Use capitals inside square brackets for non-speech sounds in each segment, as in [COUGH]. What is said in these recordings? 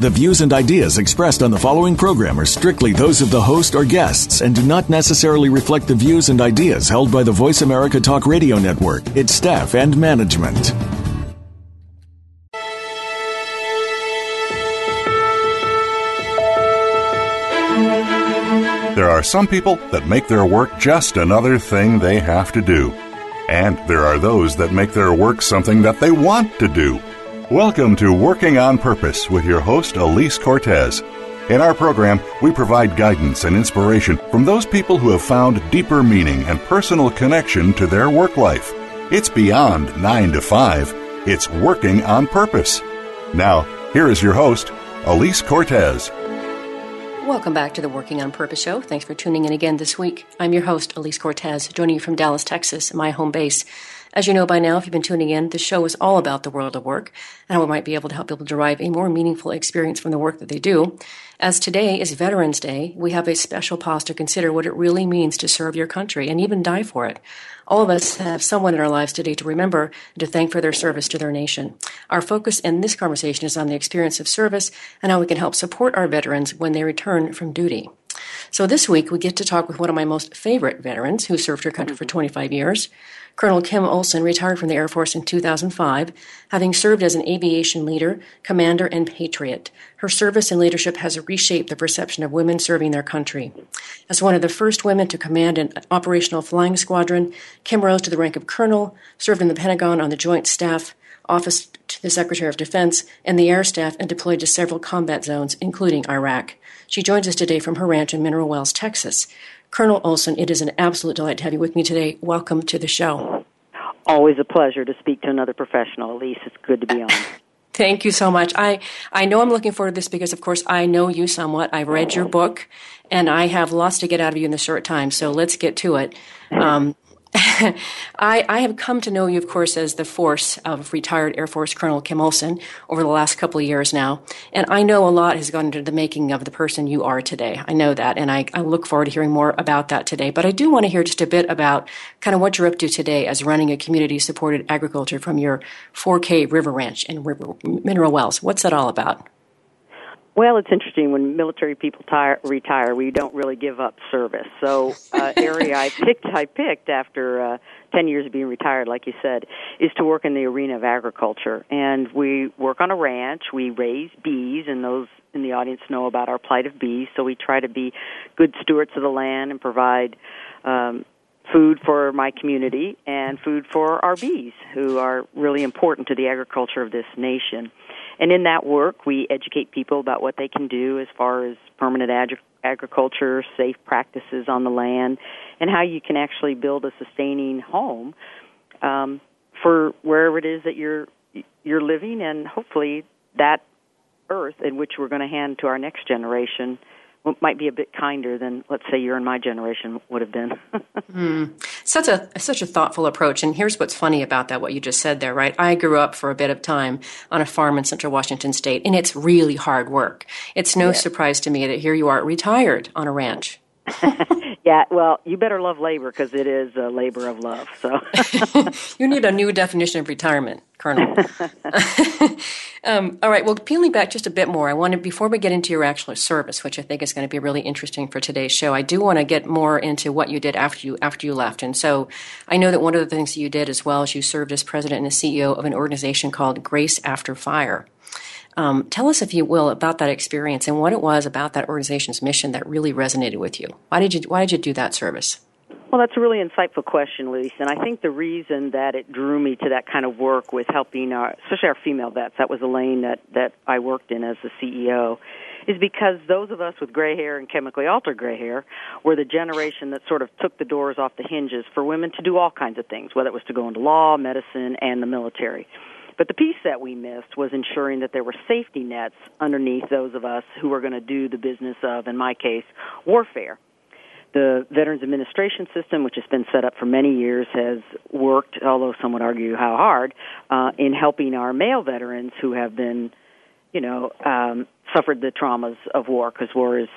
The views and ideas expressed on the following program are strictly those of the host or guests and do not necessarily reflect the views and ideas held by the Voice America Talk Radio Network, its staff, and management. There are some people that make their work just another thing they have to do. And there are those that make their work something that they want to do. Welcome to Working on Purpose with your host, Elise Cortez. In our program, we provide guidance and inspiration from those people who have found deeper meaning and personal connection to their work life. It's beyond 9 to 5, it's working on purpose. Now, here is your host, Elise Cortez. Welcome back to the Working on Purpose show. Thanks for tuning in again this week. I'm your host, Elise Cortez, joining you from Dallas, Texas, my home base. As you know by now, if you've been tuning in, the show is all about the world of work and how we might be able to help people derive a more meaningful experience from the work that they do. As today is Veterans Day, we have a special pause to consider what it really means to serve your country and even die for it. All of us have someone in our lives today to remember and to thank for their service to their nation. Our focus in this conversation is on the experience of service and how we can help support our veterans when they return from duty. So this week we get to talk with one of my most favorite veterans who served her country for mm-hmm. 25 years. Colonel Kim Olson retired from the Air Force in 2005, having served as an aviation leader, commander, and patriot. Her service and leadership has reshaped the perception of women serving their country. As one of the first women to command an operational flying squadron, Kim rose to the rank of colonel, served in the Pentagon on the Joint Staff, Office to the Secretary of Defense, and the Air Staff, and deployed to several combat zones, including Iraq. She joins us today from her ranch in Mineral Wells, Texas. Colonel Olson, it is an absolute delight to have you with me today. Welcome to the show. Always a pleasure to speak to another professional, Elise. It's good to be on. [LAUGHS] Thank you so much. I, I know I'm looking forward to this because, of course, I know you somewhat. I've read your book, and I have lots to get out of you in the short time. So let's get to it. Um, [LAUGHS] I, I, have come to know you, of course, as the force of retired Air Force Colonel Kim Olson over the last couple of years now. And I know a lot has gone into the making of the person you are today. I know that. And I, I look forward to hearing more about that today. But I do want to hear just a bit about kind of what you're up to today as running a community supported agriculture from your 4K River Ranch in River, Mineral Wells. What's that all about? Well, it's interesting when military people tire, retire, we don't really give up service. So, uh, [LAUGHS] area I picked, I picked after uh, ten years of being retired, like you said, is to work in the arena of agriculture. And we work on a ranch. We raise bees, and those in the audience know about our plight of bees. So we try to be good stewards of the land and provide um, food for my community and food for our bees, who are really important to the agriculture of this nation. And in that work, we educate people about what they can do as far as permanent ag- agriculture, safe practices on the land, and how you can actually build a sustaining home um, for wherever it is that you're you're living, and hopefully that earth in which we're going to hand to our next generation might be a bit kinder than let's say you're in my generation would have been. [LAUGHS] mm. Such a such a thoughtful approach. And here's what's funny about that, what you just said there, right? I grew up for a bit of time on a farm in central Washington state, and it's really hard work. It's no yes. surprise to me that here you are retired on a ranch. [LAUGHS] yeah, well, you better love labor because it is a labor of love. So [LAUGHS] you need a new definition of retirement, Colonel. [LAUGHS] um, all right. Well, peeling back just a bit more, I want to before we get into your actual service, which I think is going to be really interesting for today's show. I do want to get more into what you did after you after you left. And so, I know that one of the things that you did as well is you served as president and CEO of an organization called Grace After Fire. Um, tell us, if you will, about that experience and what it was about that organization's mission that really resonated with you. Why did you Why did you do that service? Well, that's a really insightful question, Elise. And I think the reason that it drew me to that kind of work with helping, our, especially our female vets, that was a lane that that I worked in as the CEO, is because those of us with gray hair and chemically altered gray hair were the generation that sort of took the doors off the hinges for women to do all kinds of things, whether it was to go into law, medicine, and the military. But the piece that we missed was ensuring that there were safety nets underneath those of us who were going to do the business of, in my case, warfare. The Veterans Administration System, which has been set up for many years, has worked, although some would argue how hard, uh, in helping our male veterans who have been, you know, um, suffered the traumas of war, because war is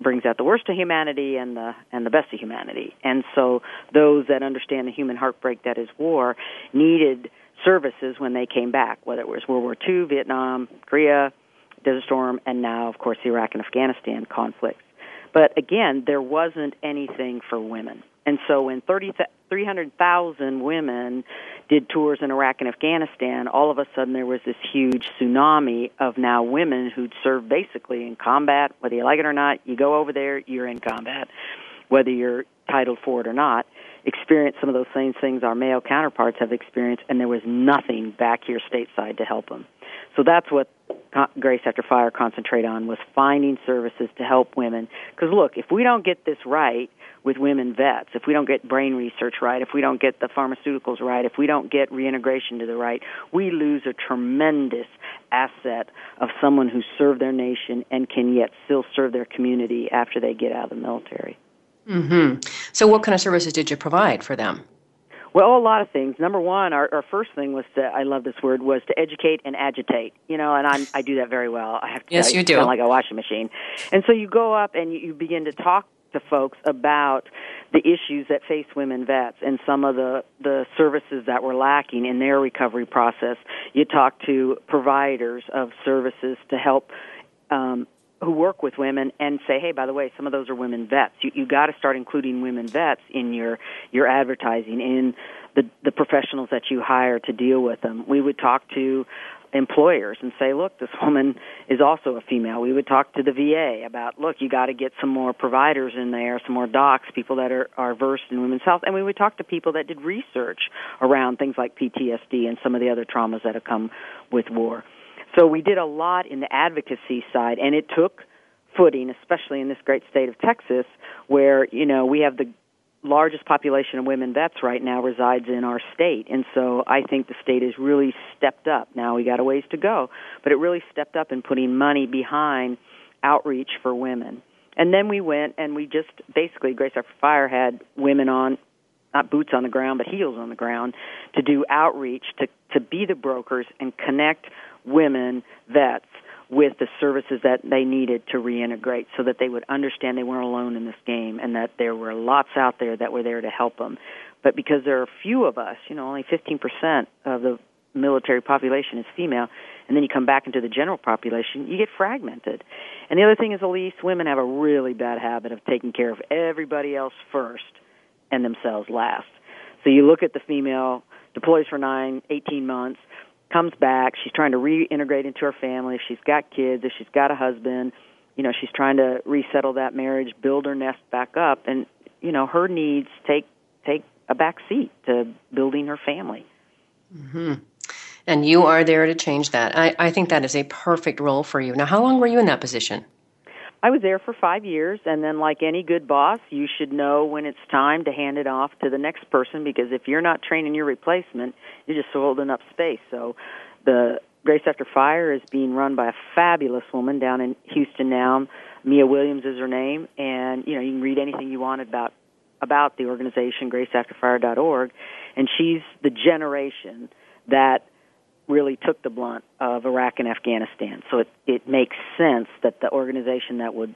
brings out the worst of humanity and the and the best of humanity. And so those that understand the human heartbreak that is war needed services when they came back, whether it was World War II, Vietnam, Korea, Desert Storm, and now, of course, the Iraq and Afghanistan conflicts. But again, there wasn't anything for women. And so when 30, 300,000 women did tours in Iraq and Afghanistan, all of a sudden there was this huge tsunami of now women who'd served basically in combat. Whether you like it or not, you go over there, you're in combat. Whether you're titled for it or not, experience some of those same things our male counterparts have experienced, and there was nothing back here stateside to help them. So that's what Grace After Fire concentrate on was finding services to help women. Because look, if we don't get this right with women vets, if we don't get brain research right, if we don't get the pharmaceuticals right, if we don't get reintegration to the right, we lose a tremendous asset of someone who served their nation and can yet still serve their community after they get out of the military. Mm-hmm. So, what kind of services did you provide for them? Well, a lot of things. Number one, our, our first thing was to, I love this word, was to educate and agitate. You know, and I'm, I do that very well. I have to yes, you do. Kind of like a washing machine. And so you go up and you, you begin to talk to folks about the issues that face women vets and some of the, the services that were lacking in their recovery process. You talk to providers of services to help um, who work with women and say, hey, by the way, some of those are women vets. You you got to start including women vets in your your advertising in the the professionals that you hire to deal with them. We would talk to employers and say, look, this woman is also a female. We would talk to the VA about, look, you got to get some more providers in there, some more docs, people that are, are versed in women's health. And we would talk to people that did research around things like PTSD and some of the other traumas that have come with war. So we did a lot in the advocacy side, and it took footing, especially in this great state of Texas, where you know we have the largest population of women vets right now resides in our state, and so I think the state has really stepped up. Now we got a ways to go, but it really stepped up in putting money behind outreach for women. And then we went and we just basically Grace After Fire had women on not boots on the ground but heels on the ground to do outreach to to be the brokers and connect women vets with the services that they needed to reintegrate so that they would understand they weren't alone in this game and that there were lots out there that were there to help them. But because there are few of us, you know, only 15% of the military population is female, and then you come back into the general population, you get fragmented. And the other thing is, Elise, women have a really bad habit of taking care of everybody else first and themselves last. So you look at the female, deploys for nine, 18 months, comes back. She's trying to reintegrate into her family. If she's got kids, if she's got a husband, you know, she's trying to resettle that marriage, build her nest back up, and you know, her needs take take a back seat to building her family. Mm-hmm. And you are there to change that. I, I think that is a perfect role for you. Now, how long were you in that position? I was there for five years, and then, like any good boss, you should know when it's time to hand it off to the next person because if you're not training your replacement, you're just holding up space. So, the Grace After Fire is being run by a fabulous woman down in Houston now. Mia Williams is her name, and you know you can read anything you want about about the organization, GraceAfterFire.org, and she's the generation that really took the blunt of Iraq and Afghanistan. So it, it makes sense that the organization that would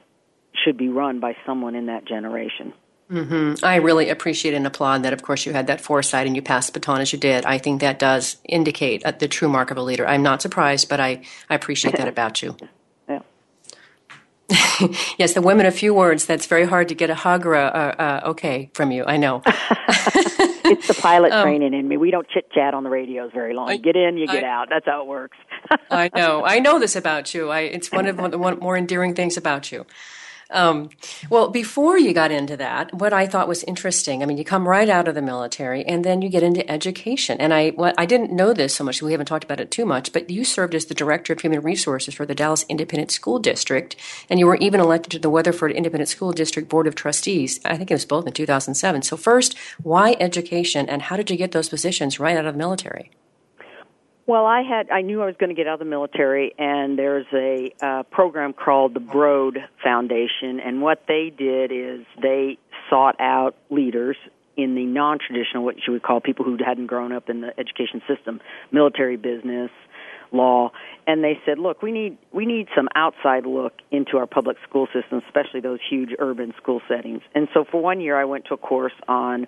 should be run by someone in that generation. Mm-hmm. I really appreciate and applaud that. Of course, you had that foresight and you passed the baton as you did. I think that does indicate uh, the true mark of a leader. I'm not surprised, but I, I appreciate that about you. [LAUGHS] yeah. [LAUGHS] yes, the women, a few words. That's very hard to get a hug or a, a, a okay from you. I know. [LAUGHS] it's the pilot um, training in me. We don't chit chat on the radios very long. I, get in, you get I, out. That's how it works. I know. [LAUGHS] I know this about you. I, it's one of the more endearing things about you. Um, well, before you got into that, what I thought was interesting, I mean, you come right out of the military and then you get into education. And I, what, I didn't know this so much, we haven't talked about it too much, but you served as the director of human resources for the Dallas Independent School District, and you were even elected to the Weatherford Independent School District Board of Trustees. I think it was both in 2007. So first, why education and how did you get those positions right out of the military? Well, I had I knew I was going to get out of the military, and there's a uh, program called the Broad Foundation, and what they did is they sought out leaders in the non-traditional, what you would call people who hadn't grown up in the education system, military business, law, and they said, "Look, we need we need some outside look into our public school system, especially those huge urban school settings." And so, for one year, I went to a course on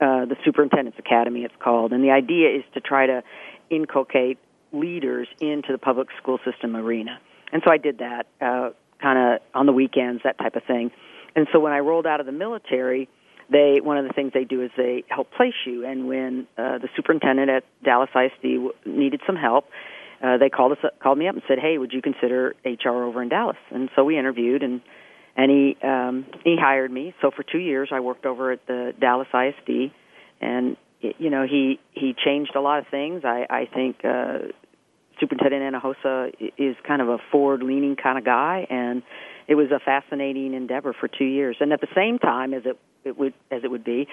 uh, the Superintendent's Academy, it's called, and the idea is to try to inculcate leaders into the public school system arena. And so I did that, uh, kind of on the weekends, that type of thing. And so when I rolled out of the military, they one of the things they do is they help place you. And when uh, the superintendent at Dallas ISD needed some help, uh, they called us up, called me up and said, "Hey, would you consider HR over in Dallas?" And so we interviewed, and and he um, he hired me. So for two years, I worked over at the Dallas ISD, and you know he he changed a lot of things. I I think uh, Superintendent Hinojosa is kind of a forward leaning kind of guy, and it was a fascinating endeavor for two years. And at the same time as it it would as it would be.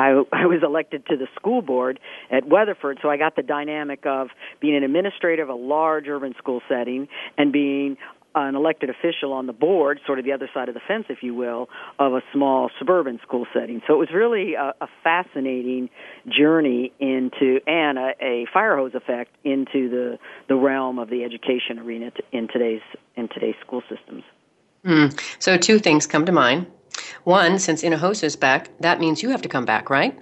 I, I was elected to the school board at Weatherford, so I got the dynamic of being an administrator of a large urban school setting and being an elected official on the board, sort of the other side of the fence, if you will, of a small suburban school setting. So it was really a, a fascinating journey into and a, a fire hose effect into the the realm of the education arena in today's in today's school systems. Mm. So two things come to mind. One, since Hinojosa is back, that means you have to come back, right?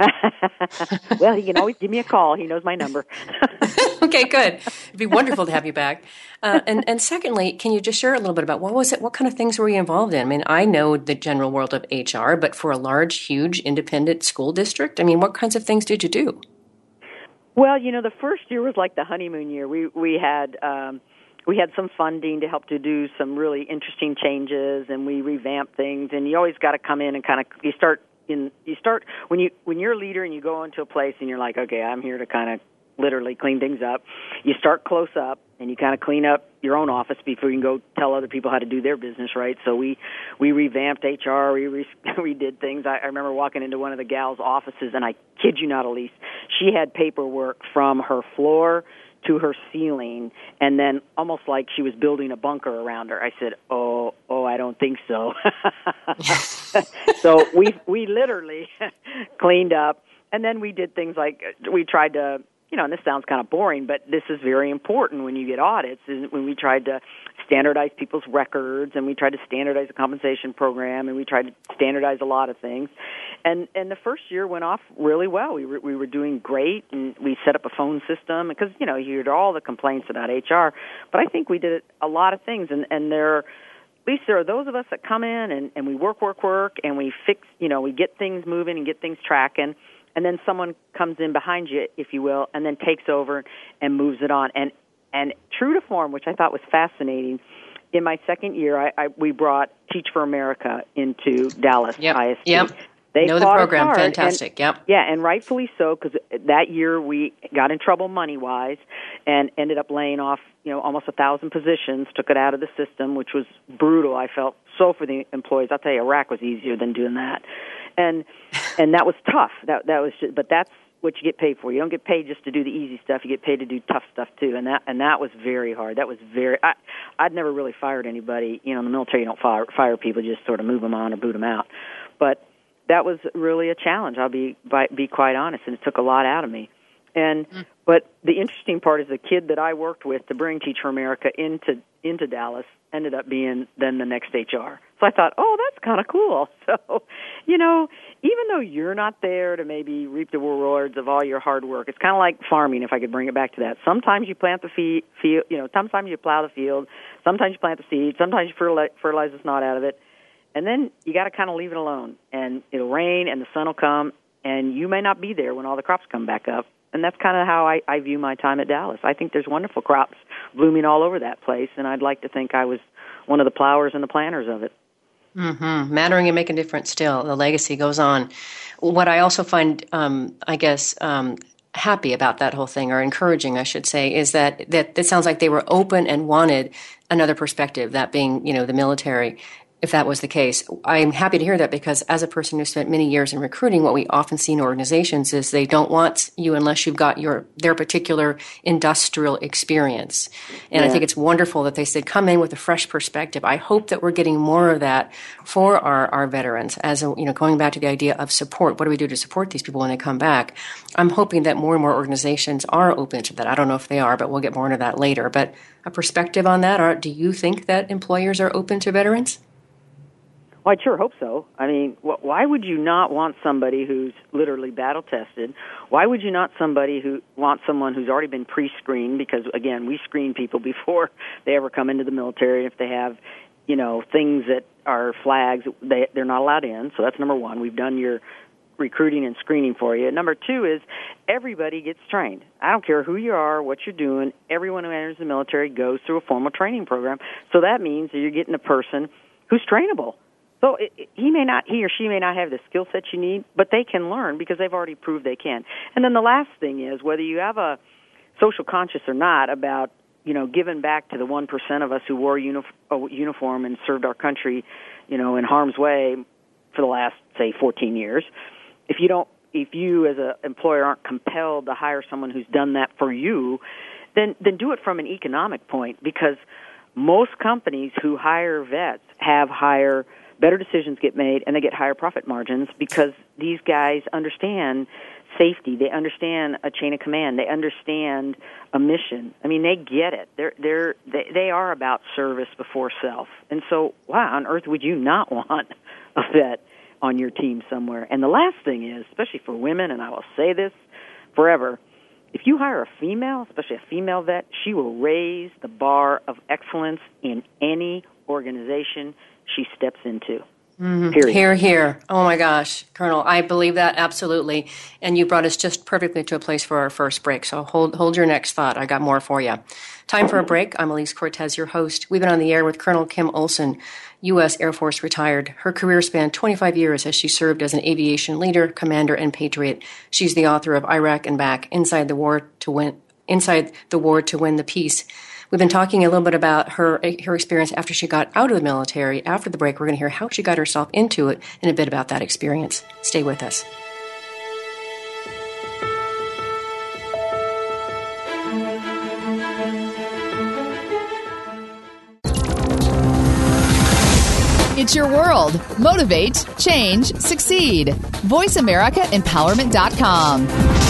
[LAUGHS] well, he can always give me a call. He knows my number. [LAUGHS] okay, good. It'd be wonderful to have you back. Uh, and and secondly, can you just share a little bit about what was it? What kind of things were you involved in? I mean, I know the general world of HR, but for a large, huge, independent school district, I mean, what kinds of things did you do? Well, you know, the first year was like the honeymoon year. We we had. Um, we had some funding to help to do some really interesting changes and we revamped things and you always got to come in and kind of you start in you start when you when you're a leader and you go into a place and you're like, okay, I'm here to kind of literally clean things up. You start close up and you kind of clean up your own office before you can go tell other people how to do their business right. So we we revamped HR, we re, [LAUGHS] did things. I, I remember walking into one of the gals' offices and I kid you not, Elise, she had paperwork from her floor to her ceiling and then almost like she was building a bunker around her. I said, "Oh, oh, I don't think so." [LAUGHS] so we we literally [LAUGHS] cleaned up and then we did things like we tried to you know, and this sounds kind of boring, but this is very important when you get audits. Is when we tried to standardize people's records, and we tried to standardize the compensation program, and we tried to standardize a lot of things. And and the first year went off really well. We were we were doing great, and we set up a phone system because you know you heard all the complaints about HR, but I think we did a lot of things, and and there. At least there are those of us that come in and, and we work, work, work, and we fix, you know, we get things moving and get things tracking and then someone comes in behind you, if you will, and then takes over and moves it on. And and true to form, which I thought was fascinating. In my second year, I, I we brought Teach for America into Dallas yep. ISD. Yep. They know the program, fantastic. And, yep. Yeah, and rightfully so because that year we got in trouble money wise and ended up laying off you know almost a thousand positions. Took it out of the system, which was brutal. I felt so for the employees. I'll tell you, Iraq was easier than doing that and and that was tough. That that was, just, but that's what you get paid for. You don't get paid just to do the easy stuff. You get paid to do tough stuff too, and that and that was very hard. That was very. I I'd never really fired anybody. You know, in the military, you don't fire fire people; You just sort of move them on or boot them out. But that was really a challenge. I'll be be quite honest, and it took a lot out of me. And mm. but the interesting part is the kid that I worked with to bring Teach for America into into Dallas ended up being then the next HR. So I thought, oh, that's kind of cool. [LAUGHS] So, you know, even though you're not there to maybe reap the rewards of all your hard work, it's kind of like farming. If I could bring it back to that, sometimes you plant the field, you know, sometimes you plow the field, sometimes you plant the seed, sometimes you fertilize, the snot out of it, and then you got to kind of leave it alone. And it'll rain, and the sun will come, and you may not be there when all the crops come back up. And that's kind of how I, I view my time at Dallas. I think there's wonderful crops blooming all over that place, and I'd like to think I was one of the plowers and the planters of it. Mm-hmm. Mattering and making a difference still. The legacy goes on. What I also find, um, I guess, um, happy about that whole thing, or encouraging, I should say, is that, that it sounds like they were open and wanted another perspective, that being, you know, the military. If that was the case. I'm happy to hear that because as a person who spent many years in recruiting, what we often see in organizations is they don't want you unless you've got your their particular industrial experience. And yeah. I think it's wonderful that they said come in with a fresh perspective. I hope that we're getting more of that for our, our veterans as a, you know going back to the idea of support. What do we do to support these people when they come back? I'm hoping that more and more organizations are open to that. I don't know if they are, but we'll get more into that later. But a perspective on that, or do you think that employers are open to veterans? Well, I sure hope so. I mean, wh- why would you not want somebody who's literally battle tested? Why would you not somebody who want someone who's already been pre-screened? Because again, we screen people [LAUGHS] before they ever come into the military. If they have, you know, things that are flags, they they're not allowed in. So that's number one. We've done your recruiting and screening for you. Number two is everybody gets trained. I don't care who you are, what you're doing. Everyone who enters the military goes through a formal training program. So that means that you're getting a person who's trainable so it, it, he may not, he or she may not have the skill set you need, but they can learn because they've already proved they can. And then the last thing is whether you have a social conscious or not about, you know, giving back to the one percent of us who wore uni- a uniform and served our country, you know, in harm's way for the last say 14 years. If you don't, if you as an employer aren't compelled to hire someone who's done that for you, then then do it from an economic point because most companies who hire vets have higher better decisions get made and they get higher profit margins because these guys understand safety. They understand a chain of command. They understand a mission. I mean they get it. They're they're they, they are about service before self. And so why on earth would you not [LAUGHS] want a vet on your team somewhere? And the last thing is especially for women and i will say this forever if you hire a female especially a female vet she will raise the bar of excellence in any organization she steps into. Mm-hmm. Period. Here, here. Oh my gosh, Colonel, I believe that absolutely. And you brought us just perfectly to a place for our first break. So hold hold your next thought. I got more for you. Time for a break. I'm Elise Cortez, your host. We've been on the air with Colonel Kim Olson, U.S. Air Force retired. Her career spanned 25 years as she served as an aviation leader, commander, and patriot. She's the author of Iraq and Back: Inside the War to Win. Inside the War to Win the Peace. We've been talking a little bit about her her experience after she got out of the military. After the break, we're going to hear how she got herself into it and a bit about that experience. Stay with us. It's your world. Motivate, change, succeed. VoiceAmericaEmpowerment.com.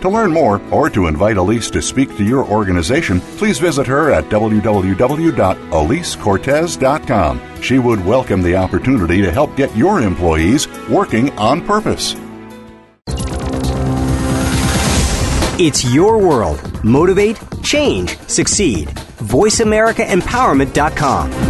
To learn more or to invite Elise to speak to your organization, please visit her at www.elisecortez.com. She would welcome the opportunity to help get your employees working on purpose. It's your world. Motivate, change, succeed. VoiceAmericaEmpowerment.com.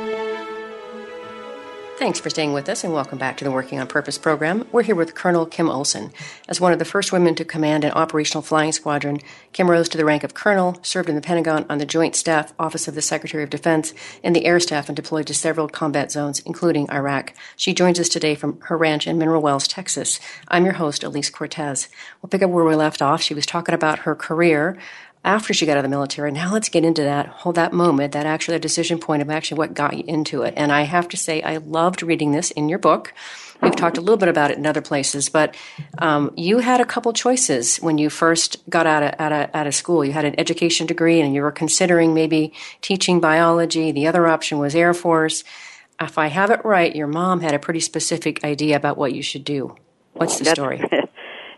Thanks for staying with us and welcome back to the Working on Purpose program. We're here with Colonel Kim Olson. As one of the first women to command an operational flying squadron, Kim rose to the rank of colonel, served in the Pentagon on the Joint Staff Office of the Secretary of Defense and the Air Staff and deployed to several combat zones, including Iraq. She joins us today from her ranch in Mineral Wells, Texas. I'm your host, Elise Cortez. We'll pick up where we left off. She was talking about her career after she got out of the military. Now let's get into that whole that moment, that actually decision point of actually what got you into it. And I have to say, I loved reading this in your book. We've talked a little bit about it in other places, but um, you had a couple choices when you first got out of, out, of, out of school. You had an education degree and you were considering maybe teaching biology. The other option was Air Force. If I have it right, your mom had a pretty specific idea about what you should do. What's the That's, story? [LAUGHS]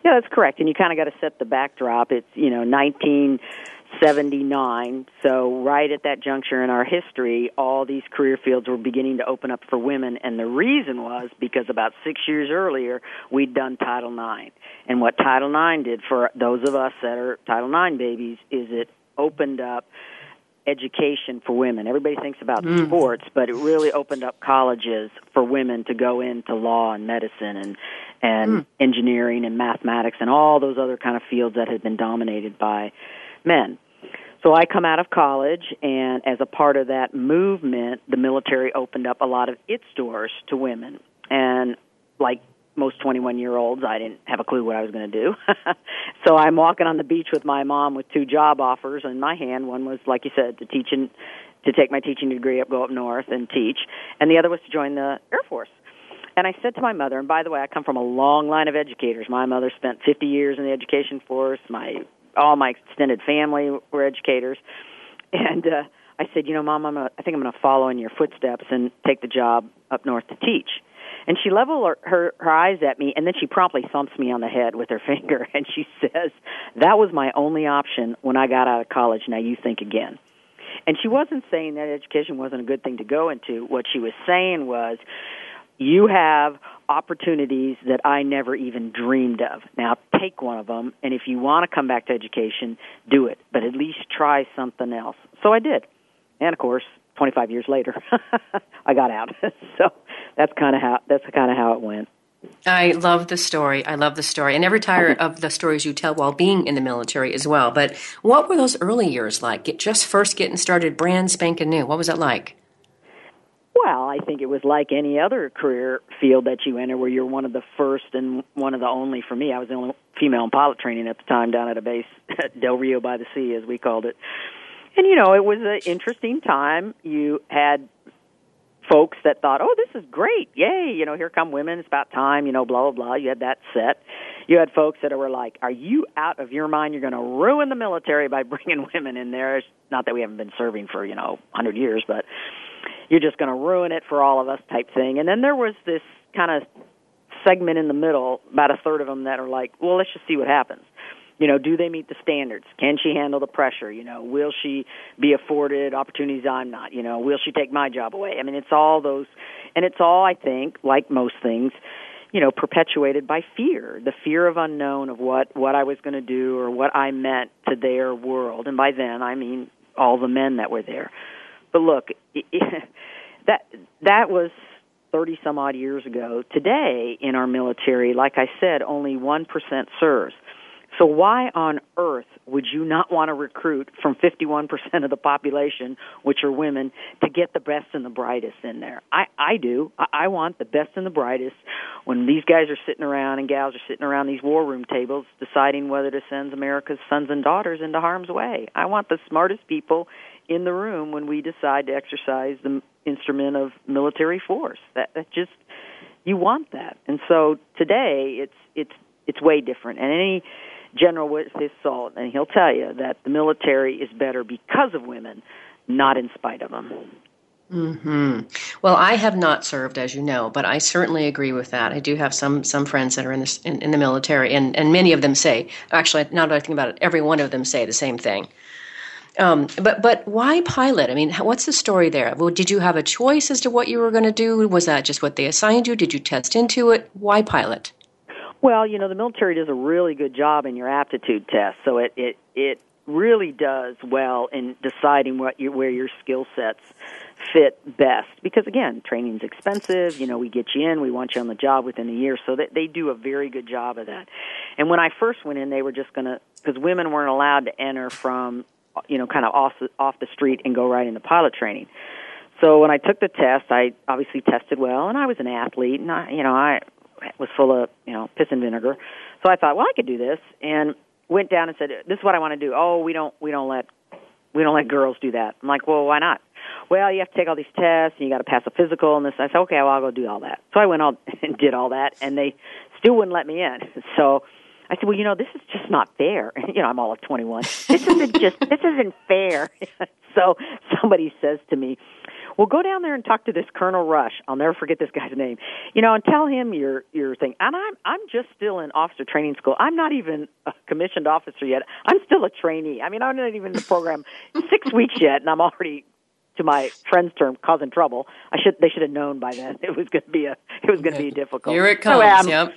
Yeah, that's correct. And you kind of got to set the backdrop. It's, you know, 1979. So, right at that juncture in our history, all these career fields were beginning to open up for women. And the reason was because about six years earlier, we'd done Title IX. And what Title IX did for those of us that are Title IX babies is it opened up education for women. Everybody thinks about mm. sports, but it really opened up colleges for women to go into law and medicine and and mm. engineering and mathematics and all those other kind of fields that had been dominated by men. So I come out of college, and as a part of that movement, the military opened up a lot of its doors to women. And like most 21 year olds, I didn't have a clue what I was going to do. [LAUGHS] so I'm walking on the beach with my mom with two job offers in my hand. One was, like you said, to teach and to take my teaching degree up, go up north and teach, and the other was to join the Air Force. And I said to my mother, and by the way, I come from a long line of educators. My mother spent 50 years in the education force. My all my extended family were educators, and uh, I said, you know, Mom, I'm a, I think I'm going to follow in your footsteps and take the job up north to teach. And she leveled her, her her eyes at me, and then she promptly thumps me on the head with her [LAUGHS] finger, and she says, "That was my only option when I got out of college. Now you think again." And she wasn't saying that education wasn't a good thing to go into. What she was saying was, you have opportunities that I never even dreamed of. Now, take one of them, and if you want to come back to education, do it. But at least try something else. So I did. And of course, 25 years later, [LAUGHS] I got out. [LAUGHS] so that's kind of how that's kind of how it went. I love the story. I love the story. I never tire of the stories you tell while being in the military as well. But what were those early years like? Get, just first getting started, brand spanking new. What was it like? Well, I think it was like any other career field that you enter where you're one of the first and one of the only for me. I was the only female in pilot training at the time down at a base [LAUGHS] at Del Rio by the Sea as we called it. And you know, it was an interesting time. You had folks that thought, "Oh, this is great. Yay, you know, here come women. It's about time, you know, blah blah blah." You had that set. You had folks that were like, "Are you out of your mind? You're going to ruin the military by [LAUGHS] bringing women in there." It's not that we haven't been serving for, you know, 100 years, but you're just going to ruin it for all of us type thing. And then there was this kind of segment in the middle, about a third of them that are like, well, let's just see what happens. You know, do they meet the standards? Can she handle the pressure? You know, will she be afforded opportunities I'm not? You know, will she take my job away? I mean, it's all those, and it's all, I think, like most things, you know, perpetuated by fear, the fear of unknown of what, what I was going to do or what I meant to their world. And by then, I mean all the men that were there. But look, [LAUGHS] that that was 30 some odd years ago. Today in our military, like I said, only 1% serves. So why on earth would you not want to recruit from 51% of the population, which are women, to get the best and the brightest in there? I, I do. I, I want the best and the brightest when these guys are sitting around and gals are sitting around these war room tables deciding whether to send America's sons and daughters into harm's way. I want the smartest people in the room when we decide to exercise the instrument of military force. That, that just you want that, and so today it's it's it's way different. And any general with his salt, and he'll tell you that the military is better because of women, not in spite of them. Hmm. Well, I have not served, as you know, but I certainly agree with that. I do have some some friends that are in the in, in the military, and and many of them say, actually, now that I think about it, every one of them say the same thing. Um, but but why pilot? I mean, what's the story there? Well, did you have a choice as to what you were going to do? Was that just what they assigned you? Did you test into it? Why pilot? Well, you know, the military does a really good job in your aptitude test, so it it it really does well in deciding what you, where your skill sets fit best. Because again, training's expensive. You know, we get you in, we want you on the job within a year, so that they do a very good job of that. And when I first went in, they were just going to because women weren't allowed to enter from you know, kind of off the, off the street and go right into pilot training. So when I took the test, I obviously tested well, and I was an athlete, and I, you know, I was full of, you know, piss and vinegar. So I thought, well, I could do this, and went down and said, "This is what I want to do." Oh, we don't, we don't let, we don't let girls do that. I'm like, well, why not? Well, you have to take all these tests, and you got to pass a physical, and this. I said, okay, well, I'll go do all that. So I went all [LAUGHS] and did all that, and they still wouldn't let me in. [LAUGHS] So I said, well, you know, this is just not fair. [LAUGHS] you know, I'm all of 21. This isn't just, [LAUGHS] this isn't fair. [LAUGHS] so somebody says to me, well, go down there and talk to this Colonel Rush. I'll never forget this guy's name. You know, and tell him your your thing. And I'm I'm just still in officer training school. I'm not even a commissioned officer yet. I'm still a trainee. I mean, I'm not even in the program six weeks yet, and I'm already to my friend's term, causing trouble. I should they should have known by then it was going to be a it was going to be difficult. Here it comes. So, um, yep.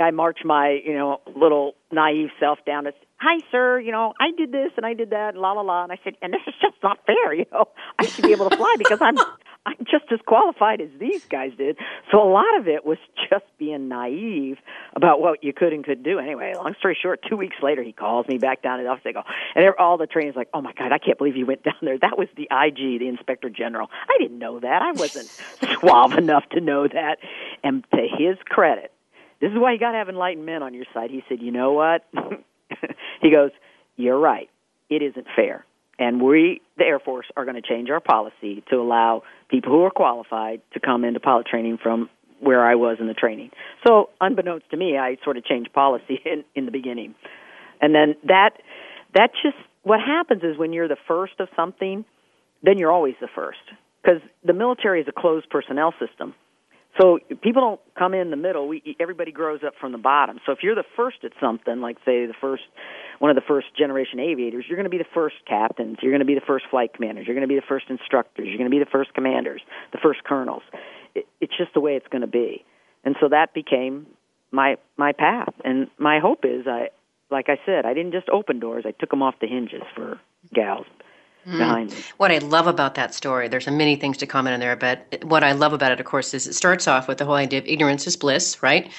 I march my you know little naive self down. It's hi sir, you know I did this and I did that, and la la la. And I said, and this is just not fair. [LAUGHS] You know I should be able to fly because I'm [LAUGHS] I'm just as qualified as these guys did. So a lot of it was just being naive about what you could and could do. Anyway, long story short, two weeks later he calls me back down to the office. They go, and all the trainers like, oh my god, I can't believe you went down there. That was the IG, the Inspector General. I didn't know that. I wasn't [LAUGHS] suave enough to know that. And to his credit, this is why you got to have enlightened men on your side. He said, you know what? [LAUGHS] he goes, you're right. It isn't fair. And we, the Air Force, are going to change our policy to allow people who are qualified to come into pilot training from where I was in the training. So, unbeknownst to me, I sort of changed policy [LAUGHS] in, in the beginning. And then that, that just, what happens is when you're the first of something, then you're always the first. Because the military is a closed personnel system. So people don't come in the middle. We everybody grows up from the bottom. So if you're the first at something, like say the first one of the first generation aviators, you're going to be the first captains, you're going to be the first flight commanders, you're going to be the first instructors, you're going to be the first commanders, the first colonels. It, it's just the way it's going to be. And so that became my my path. And my hope is I like I said, I didn't just open doors, I took them off the hinges for gals behind me. What I love about that story, there's many things to comment on there, but what I love about it, of course, is it starts off with the whole idea of ignorance is bliss, right?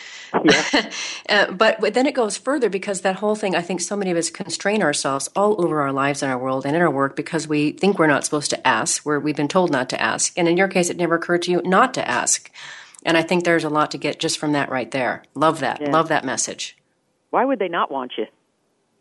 Yeah. [LAUGHS] uh, but, but then it goes further because that whole thing, I think so many of us constrain ourselves all over our lives and our world and in our work because we think we're not supposed to ask, where we've been told not to ask. And in your case, it never occurred to you not to ask. And I think there's a lot to get just from that right there. Love that. Yeah. Love that message. Why would they not want you?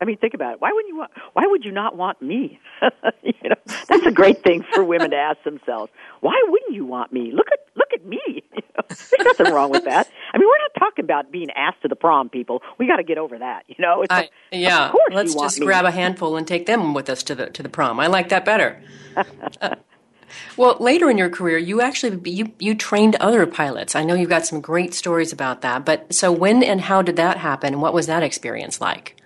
I mean, think about it. Why wouldn't you want? Why would you not want me? [LAUGHS] you know, that's a great thing for women to ask themselves. Why wouldn't you want me? Look at look at me. [LAUGHS] You know, there's nothing wrong with that. I mean, we're not talking about being asked to the prom, people. We got to get over that. You know, it's I, like, yeah. Of course Let's just grab a handful and take them with us to the to the prom. I like that better. Uh, [LAUGHS] well, later in your career, you actually you you trained other pilots. I know you've got some great stories about that. But so when and how did that happen? And what was that experience like?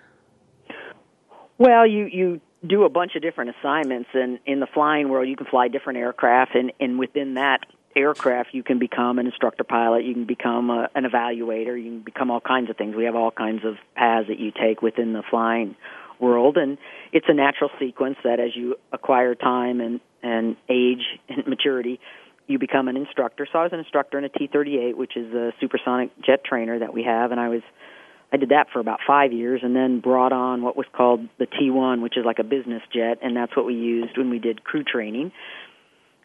Well, you you do a bunch of different assignments, and in the flying world, you can fly different aircraft, and and within that aircraft, you can become an instructor pilot, you can become a, an evaluator, you can become all kinds of things. We have all kinds of paths that you take within the flying world, and it's a natural sequence that as you acquire time and and age and maturity, you become an instructor. So I was an instructor in a T-38, which is a supersonic jet trainer that we have, and I was I did that for about five years, and then brought on what was called the T1, which is like a business jet, and that's what we used when we did crew training.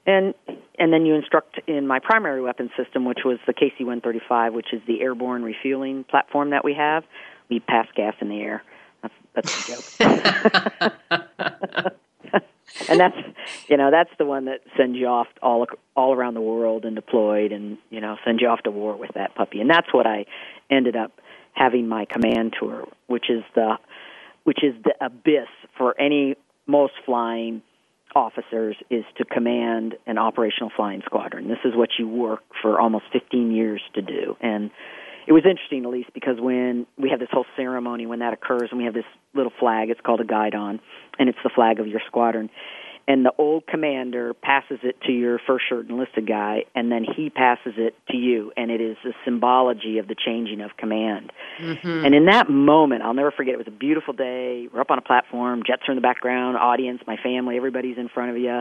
And and then you instruct in my primary weapon system, which was the KC-135, which is the airborne refueling platform that we have. We pass gas in the air. That's that's a joke. [LAUGHS] and that's you know that's the one that sends you off all all around the world and deployed, and you know sends you off to war with that puppy. And that's what I ended up having my command tour, which is the which is the abyss for any most flying officers is to command an operational flying squadron. This is what you work for almost 15 years to do. And it was interesting, least, because when we have this whole ceremony when that occurs, and we have this little flag, it's called a guidon, and it's the flag of your squadron and the old commander passes it to your first shirt enlisted guy, and then he passes it to you, and it is the symbology of the changing of command. Mm-hmm. And in that moment, I'll never forget. It was a beautiful day. We're up on a platform, jets are in the background, audience, my family, everybody's in front of you.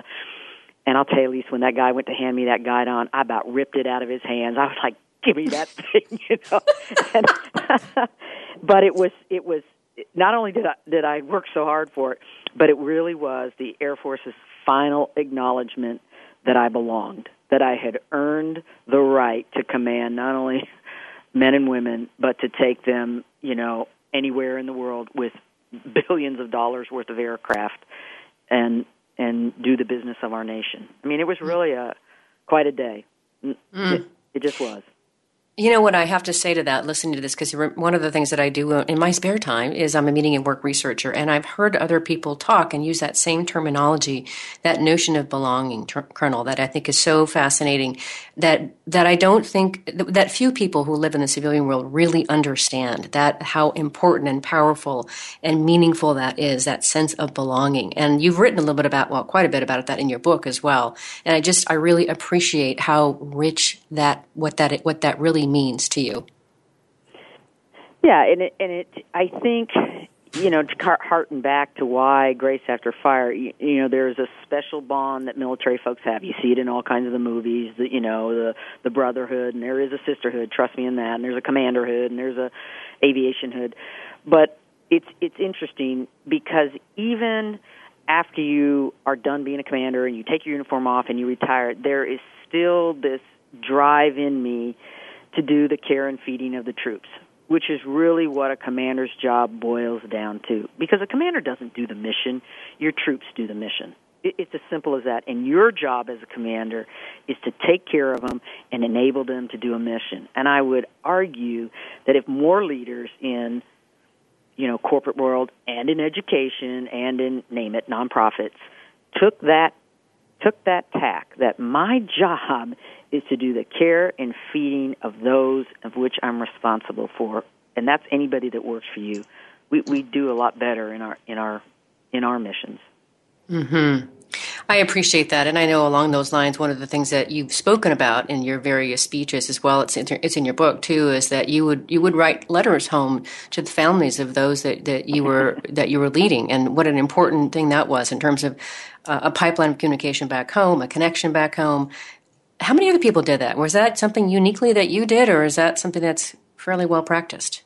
And I'll tell you, Lisa, when that guy went to hand me that guidon, I about ripped it out of his hands. I was like, "Give me that [LAUGHS] thing," you know. [LAUGHS] and, [LAUGHS] but it was, it was. Not only did I did I work so hard for it, but it really was the Air Force's final acknowledgement that I belonged, that I had earned the right to command not only [LAUGHS] men and women, but to take them, you know, anywhere in the world with billions of dollars worth of aircraft and and do the business of our nation. I mean, it was really a quite a day. Mm. It, it just was. You know what I have to say to that, listening to this, because one of the things that I do in my spare time is I'm a meeting and work researcher, and I've heard other people talk and use that same terminology, that notion of belonging, Colonel, that I think is so fascinating. That that I don't think that few people who live in the civilian world really understand that how important and powerful and meaningful that is, that sense of belonging. And you've written a little bit about, well, quite a bit about that in your book as well. And I just I really appreciate how rich that what that what that really means to you. Yeah, and it, and it I think you know to harken back to why Grace After Fire. You, you know, there's a special bond that military folks have. You see it in all kinds of the movies. The, you know, the the brotherhood, and there is a sisterhood. Trust me in that. And there's a commanderhood, and there's a aviation hood. But it's it's interesting because even after you are done being a commander and you take your uniform off and you retire, there is still this drive in me to do the care and feeding of the troops, which is really what a commander's job boils down to. Because a commander doesn't do the mission, your troops do the mission. It's as simple as that. And your job as a commander is to take care of them and enable them to do a mission. And I would argue that if more leaders in you know corporate world and in education and in name it nonprofits took that took that tack that my [LAUGHS] job is to do the care and feeding of those of which I'm responsible for, and that's anybody that works for you. We we do a lot better in our in our in our missions. Hmm. I appreciate that, and I know along those lines, one of the things that you've spoken about in your various speeches as well, it's in, it's in your book too, is that you would you would write letters home to the families of those that, that you were [LAUGHS] that you were leading, and what an important thing that was in terms of uh, a pipeline of communication back home, a connection back home, how many other people did that? Was that something uniquely that you did, or is that something that's fairly well practiced?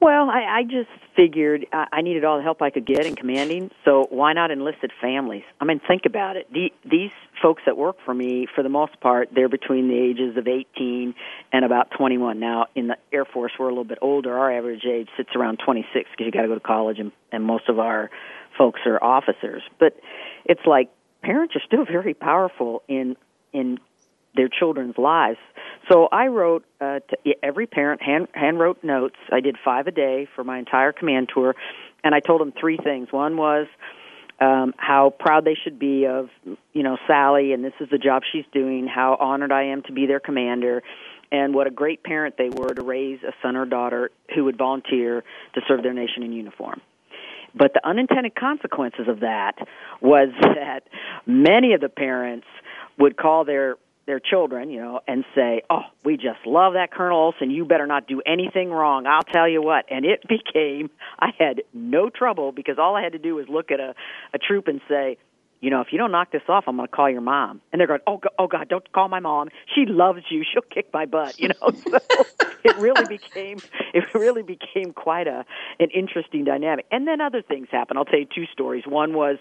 Well, I, I just figured I needed all the help I could get in commanding, so why not enlisted families? I mean, think about it. The, these folks that work for me, for the most part, they're between the ages of 18 and about 21. Now, in the Air Force, we're a little bit older. Our average age sits around 26 because you got to go to college, and, and most of our folks are officers. But it's like parents are still [LAUGHS] very powerful in in their children's lives. So I wrote uh, to every parent hand hand wrote notes. I did five a day for my entire command tour, and I told them three things. One was um, how proud they should be of you know Sally, and this is the job she's doing. How honored I am to be their commander, and what a great parent they were to raise a son or daughter who would volunteer to serve their nation in uniform. But the unintended consequences of that was [LAUGHS] that many of the parents would call their their children, you know, and say, "Oh, we just love that Colonel Olson. You better not do anything wrong. I'll tell you what." And it [LAUGHS] became I had no trouble because all I had to do was look at a a troop and say, "You know, if you don't knock this off, I'm going to call your mom." And they're going, "Oh, God, oh God, don't call my mom. She loves you. She'll kick my butt." You know, [LAUGHS] so it really became it really became quite a an interesting dynamic. And then other things happened. I'll tell you two stories. One was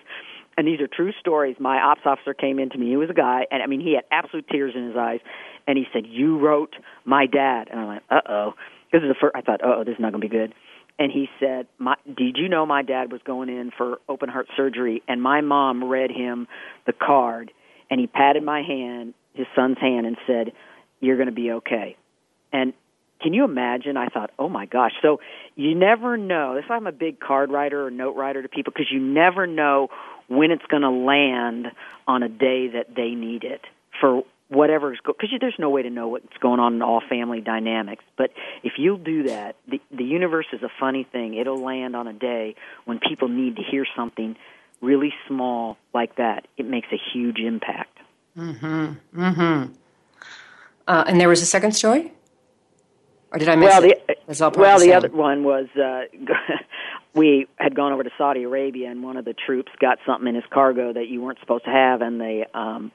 and these are true stories. My ops officer came in to me. He was a guy, and I mean, he had absolute tears in his eyes, and he said, "You wrote my dad," and I'm like, "Uh oh." This is the first. I thought, "Uh oh, this is not going to be good." And he said, my, "Did you know my dad was going in for open heart surgery?" And my mom read him the card, and he patted my hand, his son's hand, and said, "You're going to be okay." And can you imagine? I thought, oh my gosh. So you never know. That's why I'm a big card writer or note writer to people because you never know when it's going to land on a day that they need it for whatever's going because there's no way to know what's going on in all family dynamics. But if you'll do that, the the universe is a funny thing. It'll land on a day when people need to hear something really small like that. It makes a huge impact. Mm-hmm. Mm-hmm. Uh, and there was a second story, or did I miss well, it? The, well, the, the other one was uh, [LAUGHS] we had gone over to Saudi Arabia, and one of the troops got something in his cargo that you weren't supposed to have, and the um,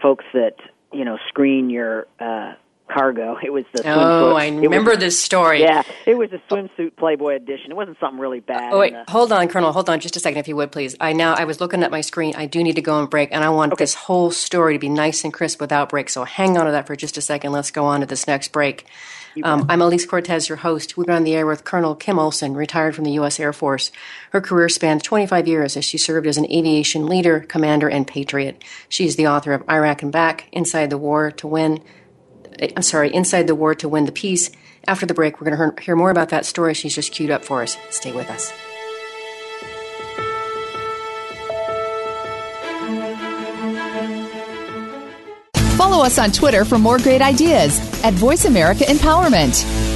folks that you know screen your uh, cargo. It was the oh, I remember was, this story. Yeah, it was a swimsuit Playboy edition. It wasn't something really bad. Oh wait, the, hold on, Colonel. Hold on, just a second, if you would, please. I now I was looking at my screen. I do need to go and break, and I want okay. this whole story to be nice and crisp without break. So hang on to that for just a second. Let's go on to this next break. Um, I'm Elise Cortes, your host. We've been on the air with Colonel Kim Olson, retired from the U.S. Air Force. Her career spanned 25 years as she served as an aviation leader, commander, and patriot. She is the author of Iraq and Back, Inside the War to Win, I'm sorry, Inside the War to Win the Peace. After the break, we're going to hear more about that story she's just queued up for us. Stay with us. Follow us on Twitter for more great ideas at Voice America Empowerment.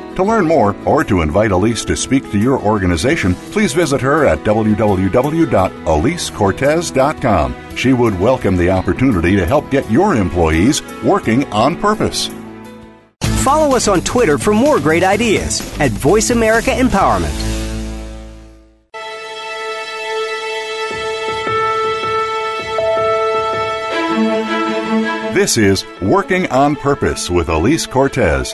To learn more or to invite Elise to speak to your organization, please visit her at www.elisecortes.com. She would welcome the opportunity to help get your employees working on purpose. Follow us on Twitter for more great ideas at Voice America Empowerment. This is Working on Purpose with Elise Cortes.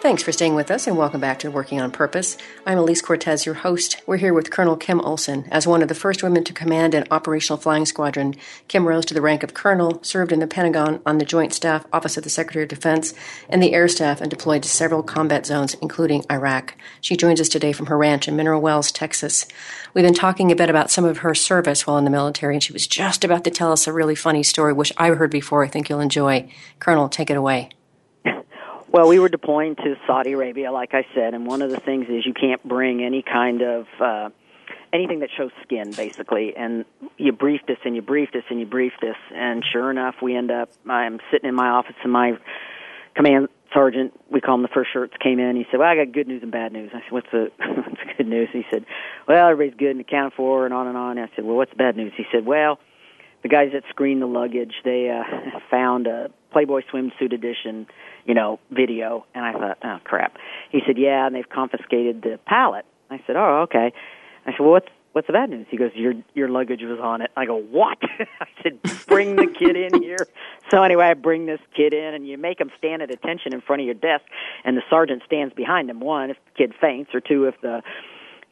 Thanks for staying with us and welcome back to Working on Purpose. I'm Elise Cortes, your host. We're here with Colonel Kim Olson. As one of the first women to command an operational flying squadron, Kim rose to the rank of colonel, served in the Pentagon on the Joint Staff Office of the Secretary of Defense and the Air Staff, and deployed to several combat zones, including Iraq. She joins us today from her ranch in Mineral Wells, Texas. We've been talking a bit about some of her service while in the military, and she was just about to tell us a really funny story, which I've heard before. I think you'll enjoy. Colonel, take it away. Well, we were deploying to Saudi Arabia, like I said, and one of the things is you can't bring any kind of uh, anything that shows skin, basically. And you briefed us, and you briefed us, and you briefed us, and sure enough, we end up. I'm sitting in my office, and my command sergeant, we call him the first shirts, came in. He said, "Well, I got good news and bad news." I said, "What's the [LAUGHS] what's the good news?" He said, "Well, everybody's good and accounted for, and on and on." I said, "Well, what's the bad news?" He said, "Well." The guys that screened the luggage, they uh, [LAUGHS] found a Playboy swimsuit edition you know, video. And I thought, oh crap. He said, yeah, and they've confiscated the pallet. I said, oh, okay. I said, well, what's what's the bad news? He goes, your your luggage was on it. I go, what? [LAUGHS] I said, bring the kid in here. So anyway, I bring this kid in, and you make him stand at attention in front of your desk, and the sergeant stands behind him. One, if the kid faints, or two, if the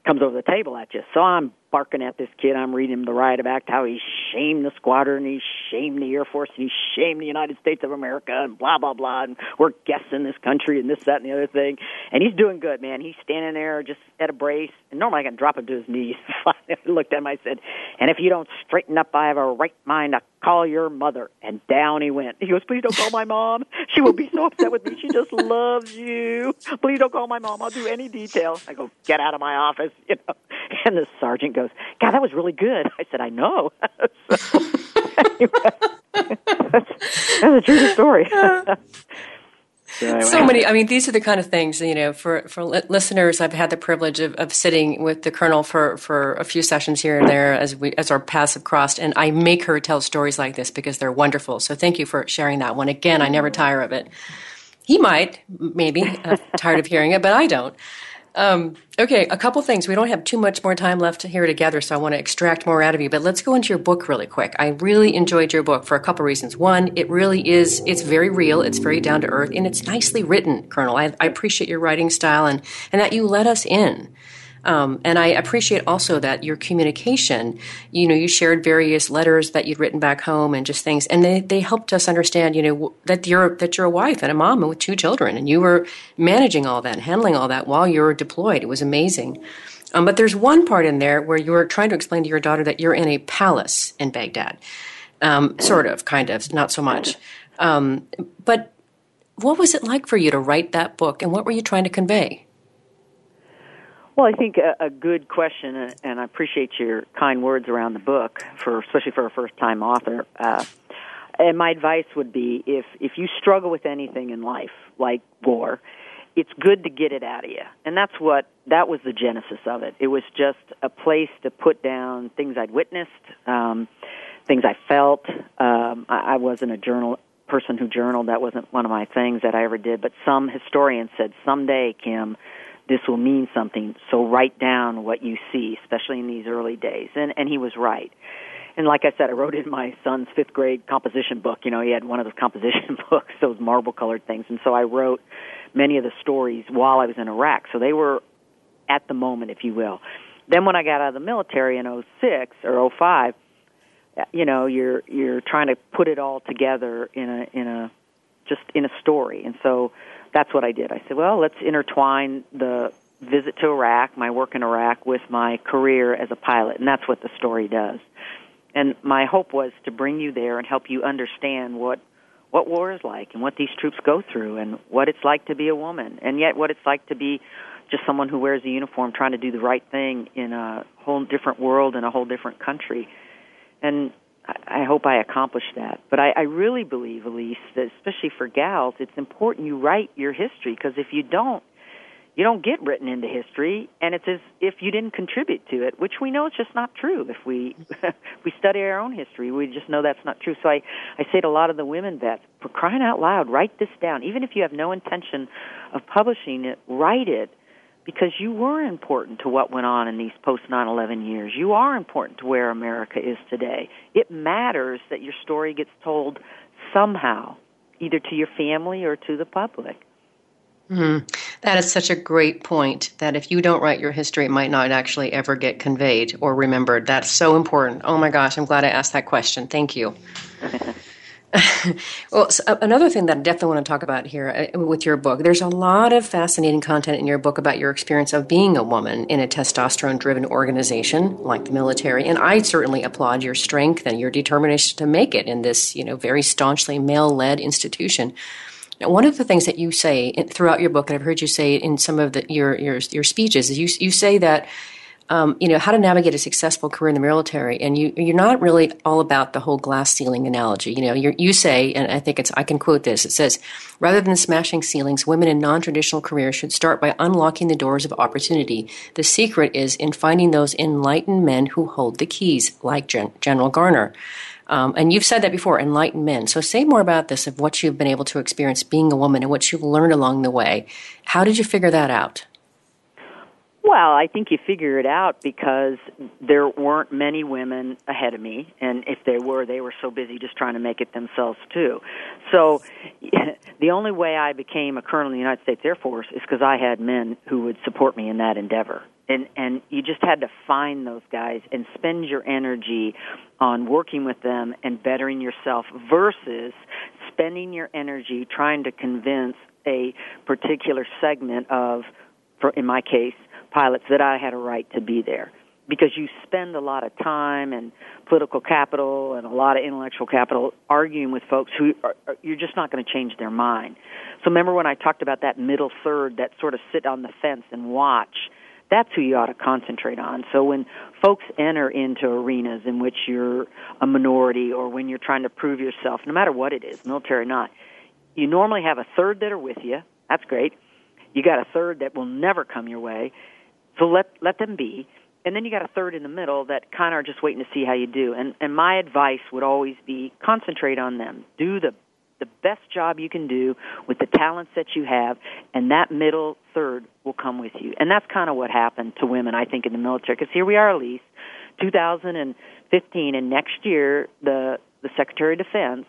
comes over the table at you. So I'm barking at this kid. I'm reading him the riot of act, how he shamed the squadron, he shamed the Air Force, and he shamed the United States of America, and blah blah blah. And we're guests in this country, and this, that, and the other thing. And he's doing good, man. He's standing there just at a brace. And normally I can drop him to his knees. [LAUGHS] I looked at him. I said, "And if you don't straighten up, I have a right mind to call your mother." And down he went. He goes, "Please don't call my mom. She will be so upset with me. She just loves you. Please don't call my mom. I'll do any detail." I go, "Get out of my office," [LAUGHS] you know. And the sergeant goes, God, that was really good. [LAUGHS] I said, I know. [LAUGHS] so, [LAUGHS] anyway, that's, that's a true story. So, anyway. so, many. I mean, these are the kind of things you know. For for listeners, I've had the privilege of, of sitting with the colonel for, for a few sessions here and there as we as our paths have crossed, and I make her tell stories like this because they're wonderful. So, thank you for sharing that one. Again, I never tire of it. He might, maybe, uh, tired of hearing it, but I don't. Um, okay, a couple things. We don't have too much more time left here together, so I want to extract more out of you. But let's go into your book really quick. I really enjoyed your book for a couple reasons. One, it really is, it's very real, it's very down to earth, and it's nicely written, Colonel. I, I appreciate your writing style and, and that you let us in. Um, and I appreciate also that your communication, you know, you shared various letters that you'd written back home and just things, and they, they helped us understand, you know, that you're that you're a wife and a mom and with two children, and you were managing all that and handling all that while you were deployed. It was amazing. Um, but there's one part in there where you were trying to explain to your daughter that you're in a palace in Baghdad, um, sort of, kind of, not so much. Um, but what was it like for you to write that book, and what were you trying to convey? Well, I think a, a good question, and I appreciate your kind words around the book, for especially for a first-time author. Uh, and my advice would be, if if you struggle with anything in life, like war, it's good to get it out of you. And that's what that was the genesis of it. It was just a place to put down things I'd witnessed, um, things I felt. Um, I, I wasn't a journal person who journaled. That wasn't one of my things that I ever did. But some historians said someday, Kim this will mean something. So write down what you see, especially in these early days. And and he was right. And like I said, I wrote in my son's fifth grade composition book. You know, he had one of those composition [LAUGHS] books, those marble colored things. And so I wrote many of the stories while I was in Iraq. So they were at the moment, if you will. Then when I got out of the military in 06 or 05, you know, you're you're trying to put it all together in a in a just in a story. And so that's what I did. I said, well, let's intertwine the visit to Iraq, my work in Iraq, with my career as a pilot, and that's what the story does. And my hope was to bring you there and help you understand what what war is like and what these troops go through and what it's like to be a woman and yet what it's like to be just someone who wears a uniform trying to do the right thing in a whole different world in a whole different country. And I hope I accomplished that. But I, I really believe, Elise, that especially for gals, it's important you write your history because if you don't, you don't get written into history, and it's as if you didn't contribute to it, which we know is just not true. If we [LAUGHS] we study our own history, we just know that's not true. So I I say to a lot of the women vets, for crying out loud, write this down. Even if you have no intention of publishing it, write it because you were important to what went on in these post 9/11 years. You are important to where America is today. It matters that your story gets told somehow, either to your family or to the public. Mm-hmm. That is such a great point that if you don't write your history, it might not actually ever get conveyed or remembered. That's so important. Oh my gosh, I'm glad I asked that question. Thank you. [LAUGHS] [LAUGHS] well, so another thing that I definitely want to talk about here uh, with your book, there's a lot of fascinating content in your book about your experience of being a woman in a testosterone driven organization like the military. And I certainly applaud your strength and your determination to make it in this, you know, very staunchly male led institution. Now, one of the things that you say throughout your book, and I've heard you say in some of the, your, your, your speeches, is you, you say that um, you know, how to navigate a successful career in the military. And you, you're not really all about the whole glass ceiling analogy. You know, you say, and I think it's, I can quote this. It says, rather than smashing ceilings, women in non-traditional careers should start by unlocking the doors of opportunity. The secret is in finding those enlightened men who hold the keys, like Gen- General Garner. Um, and you've said that before, enlightened men. So say more about this of what you've been able to experience being a woman and what you've learned along the way. How did you figure that out? Well, I think you figure it out because there weren't many women ahead of me, and if they were, they were so busy just trying to make it themselves too. So, [LAUGHS] the only way I became a colonel in the United States Air Force is because I had men who would support me in that endeavor, and and you just had to find those guys and spend your energy on working with them and bettering yourself versus spending your energy trying to convince a particular segment of, for in my case pilots that I had a right to be there because you spend a lot of time and political capital and a lot of intellectual capital arguing with folks who are, you're just not going to change their mind. So remember when I talked about that middle third that sort of sit on the fence and watch? That's who you ought to concentrate on. So when folks enter into arenas in which you're a minority or when you're trying to prove yourself, no matter what it is, military or not, you normally have a third that are with you. That's great. You got a third that will never come your way so let let them be. And then you got a third in the middle that kind of are just waiting to see how you do. And and my advice would always be concentrate on them. Do the the best job you can do with the talents that you have, and that middle third will come with you. And that's kind of what happened to women, I think, in the military. Because here we are, Elise, 2015, and next year the the Secretary of Defense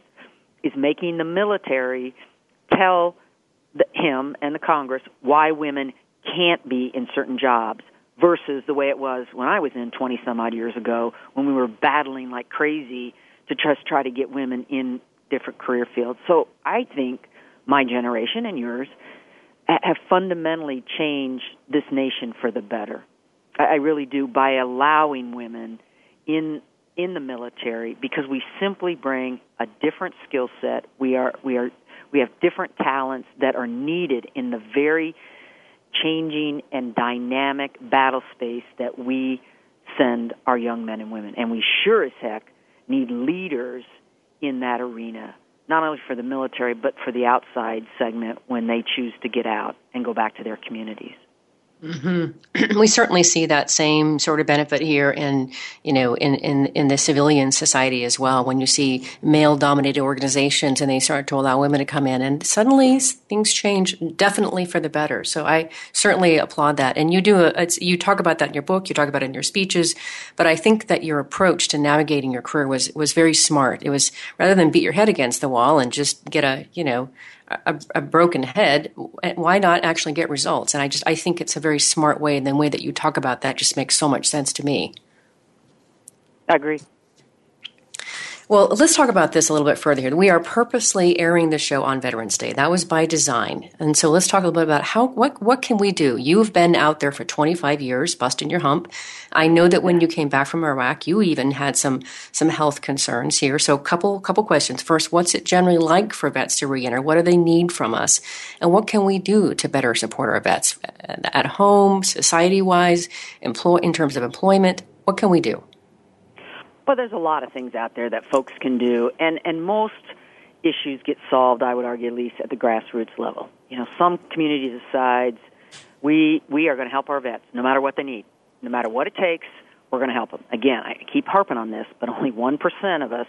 is making the military tell the, him and the Congress why women can't be in certain jobs versus the way it was when I was in 20 some odd years ago when we were battling like crazy to just try to get women in different career fields. So I think my generation and yours have fundamentally changed this nation for the better. I really do by allowing women in in the military because we simply bring a different skill set. We are we are we have different talents that are needed in the very changing and dynamic battle space that we send our young men and women. And we sure as heck need leaders in that arena, not only for the military, but for the outside segment when they choose to get out and go back to their communities. Mm-hmm. [CLEARS THROAT] we certainly see that same sort of benefit here in you know in, in, in the civilian society as well. When you see male dominated organizations and they start to allow women to come in and suddenly things change definitely for the better. So i certainly applaud that. And you do a, you talk about that in your book you talk about it in your speeches but i think that your approach to navigating your career was was very smart. It was rather than beat your head against the wall and just get a you know a, a, broken head, why not actually get results? And I just I think it's a very smart way, and the way that you talk about that just makes so much sense to me. I agree. Well, let's talk about this a little bit further here. We are purposely airing the show on Veterans Day. That was by design. And so let's talk a little bit about how what what can we do? You've been out there for 25 years busting your hump. I know that when you came back from Iraq, you even had some some health concerns here. So couple couple questions. First, what's it generally like for vets to reenter? What do they need from us? And what can we do to better support our vets uh, at home, society-wise, employ in terms of employment? What can we do? Well, there's a lot of things out there that folks can do, and and most issues get solved. I would argue, at least at the grassroots level. You know, some community decides we we are going to help our vets no matter what they need, no matter what it takes. We're going to help them. Again, I keep harping on this, but only one percent of us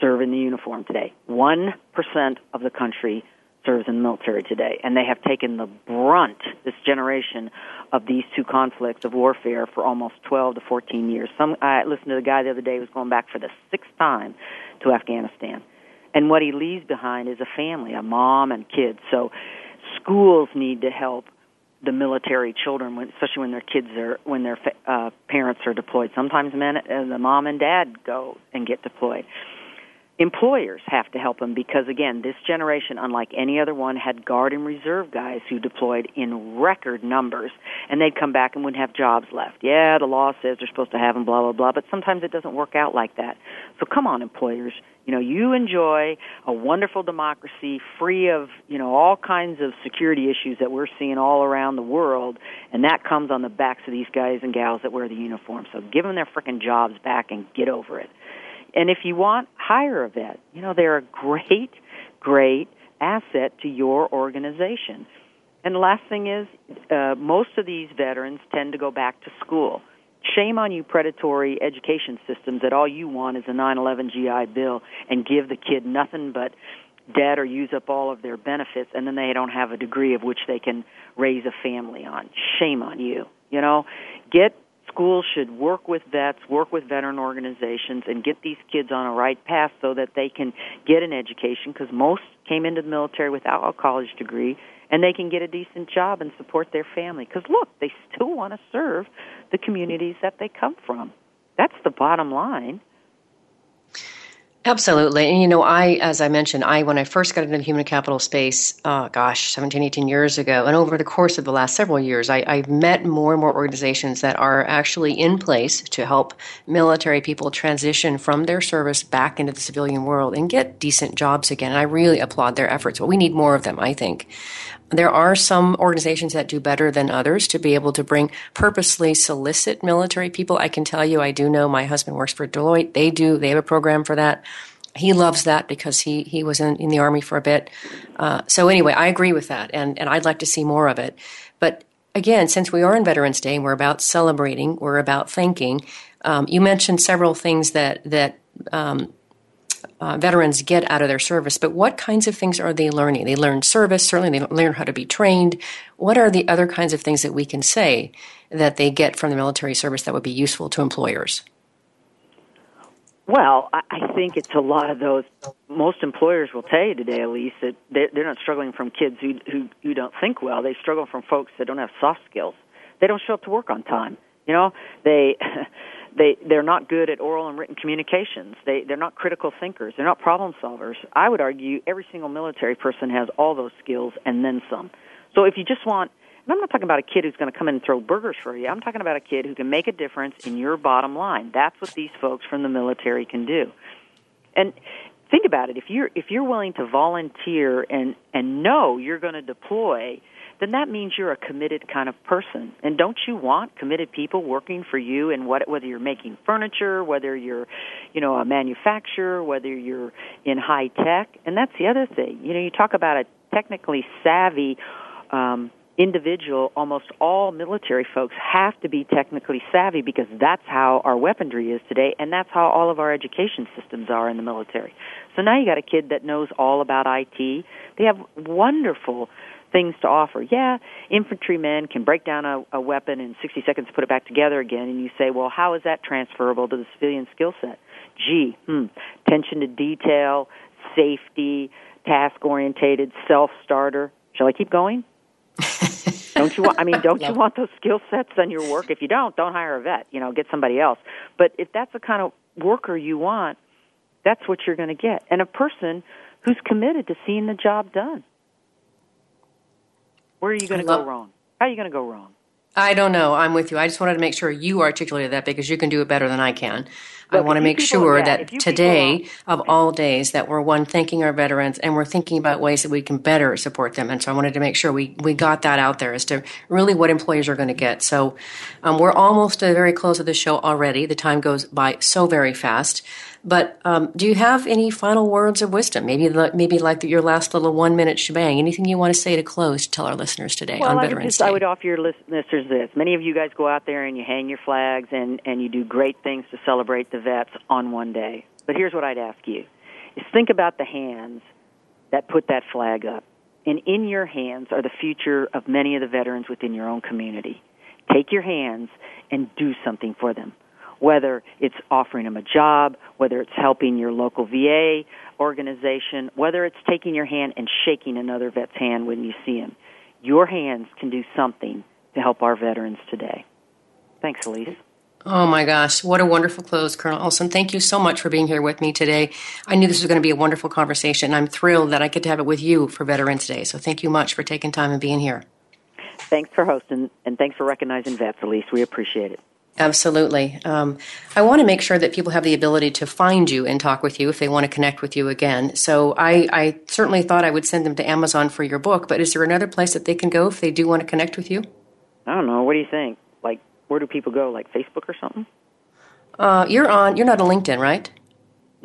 serve in the uniform today. One percent of the country serves in the military today, and they have taken the brunt, this generation, of these two conflicts of warfare for almost 12 to 14 years. Some I listened to the guy the other day who was going back for the sixth time to Afghanistan, and what he leaves behind is a family, a mom and kids. So, schools need to help the military children, especially when their kids are when their uh, parents are deployed. Sometimes men, uh, the mom and dad go and get deployed employers have to help them because again this generation unlike any other one had guard and reserve guys who deployed in record numbers and they'd come back and wouldn't have jobs left. Yeah the law says they're supposed to have them blah blah blah but sometimes it doesn't work out like that. So come on employers. You know you enjoy a wonderful democracy free of you know all kinds of security issues that we're seeing all around the world and that comes on the backs of these guys and gals that wear the uniform. So give them their frickin' jobs back and get over it and if you want, hire a vet. You know, they're a great, great asset to your organization. And the last thing is, uh, most of these veterans tend to go back to school. Shame on you, predatory education systems, that all you want is a 9/11 GI Bill and give the kid nothing but debt or use up all of their benefits, and then they don't have a degree of which they can raise a family on. Shame on you. You know, get schools should work with vets, work with veteran organizations, and get these kids on a right path so that they can get an education because most came into the military without a college degree and they can get a decent job and support their family. Because look they still want to serve the communities that they come from. That's the bottom line Absolutely. And, you know, I, as I mentioned, I, when I first got into the human capital space, oh gosh, 17, 18 years ago, and over the course of the last several years, I, I've met more and more organizations that are actually in place to help military people transition from their service back into the civilian world and get decent jobs again. And I really applaud their efforts, but we need more of them, I think. There are some organizations that do better than others to be able to bring purposely solicit military people. I can tell you, I do know my husband works for Deloitte. They do, they have a program for that. He loves that because he, he was in, in the army for a bit. Uh, so anyway, I agree with that and, and I'd like to see more of it. But again, since we are in Veterans Day and we're about celebrating, we're about thanking, um, you mentioned several things that, that, um, uh, veterans get out of their service, but what kinds of things are they learning? They learn service, certainly they learn how to be trained. What are the other kinds of things that we can say that they get from the military service that would be useful to employers? Well, I think it's a lot of those. Most employers will tell you today, Elise, that they're not struggling from kids who who, who don't think well. They struggle from folks that don't have soft skills. They don't show up to work on time. You know, they [LAUGHS] they they're not good at oral and written communications. They they're not critical thinkers. They're not problem solvers. I would argue every single military person has all those skills and then some. So if you just want and I'm not talking about a kid who's going to come in and throw burgers for you. I'm talking about a kid who can make a difference in your bottom line. That's what these folks from the military can do. And think about it. If you're if you're willing to volunteer and and know you're going to deploy, then that means you're a committed kind of person. And don't you want committed people working for you and what whether you're making furniture, whether you're, you know, a manufacturer, whether you're in high tech. And that's the other thing. You know, you talk about a technically savvy um individual, almost all military folks have to be technically savvy because that's how our weaponry is today, and that's how all of our education systems are in the military. So now you got a kid that knows all about IT. They have wonderful things to offer. Yeah, infantrymen can break down a, a weapon in 60 seconds, put it back together again, and you say, well, how is that transferable to the civilian skill set? Gee, hmm, attention to detail, safety, task orientated, self starter. Shall I keep going? [LAUGHS] don't you want? I mean, don't you want those skill sets on your work? If you don't, don't hire a vet. You know, get somebody else. But if that's the kind of worker you want, that's what you're going to get, and a person who's committed to seeing the job done. Where are you going to go wrong? How are you going to go wrong? I don't know. I'm with you. I just wanted to make sure you articulated that because you can do it better than I can. I want to make sure yeah, that today, of all days, that we're one thanking our veterans and we're thinking about ways that we can better support them. And so I wanted to make sure we, we got that out there as to really what employers are going to get. So um, we're almost to the very close of the show already. The time goes by so very fast. But um, do you have any final words of wisdom? Maybe maybe like your last little one minute shebang. Anything you want to say to close to tell our listeners today well, on I Veterans just, Day? I would offer your listeners this. Many of you guys go out there and you hang your flags and, and you do great things to celebrate the vets on one day. But here's what I'd ask you is think about the hands that put that flag up. And in your hands are the future of many of the veterans within your own community. Take your hands and do something for them whether it's offering them a job, whether it's helping your local VA organization, whether it's taking your hand and shaking another vet's hand when you see him. Your hands can do something to help our veterans today. Thanks, Elise. Oh my gosh, what a wonderful close, Colonel Olson. Thank you so much for being here with me today. I knew this was going to be a wonderful conversation. I'm thrilled that I get to have it with you for Veterans Day. So thank you much for taking time and being here. Thanks for hosting and thanks for recognizing vets, Elise. We appreciate it. Absolutely. Um, I want to make sure that people have the ability to find you and talk with you if they want to connect with you again. So I, I, certainly thought I would send them to Amazon for your book, but is there another place that they can go if they do want to connect with you? I don't know. What do you think? Like, where do people go? Like Facebook or something? Uh, you're on. You're not on LinkedIn, right?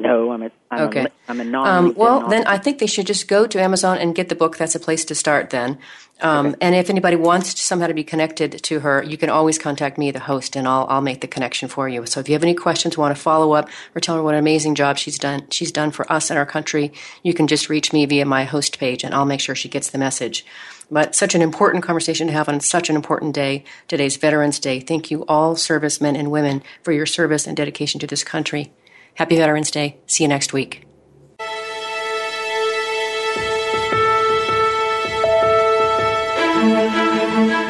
No, I'm a I'm okay. A, I'm a non. Um, well, then I think they should just go to Amazon and get the book. That's a place to start. Then, um, okay. and if anybody wants to somehow to be connected to her, you can always contact me, the host, and I'll I'll make the connection for you. So if you have any questions, want to follow up, or tell her what an amazing job she's done she's done for us and our country, you can just reach me via my host page, and I'll make sure she gets the message. But such an important conversation to have on such an important day. Today's Veterans Day. Thank you all servicemen and women for your service and dedication to this country. Happy Veterans Day. See you next week.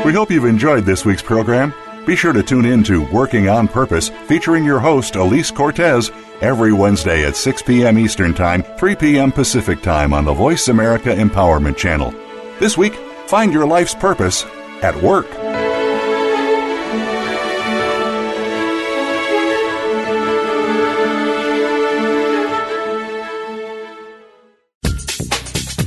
We hope you've enjoyed this week's program. Be sure to tune in to Working on Purpose, featuring your host, Elise Cortes, every Wednesday at 6 p.m. Eastern Time, 3 p.m. Pacific Time on the Voice America Empowerment Channel. This week, find your life's purpose at work.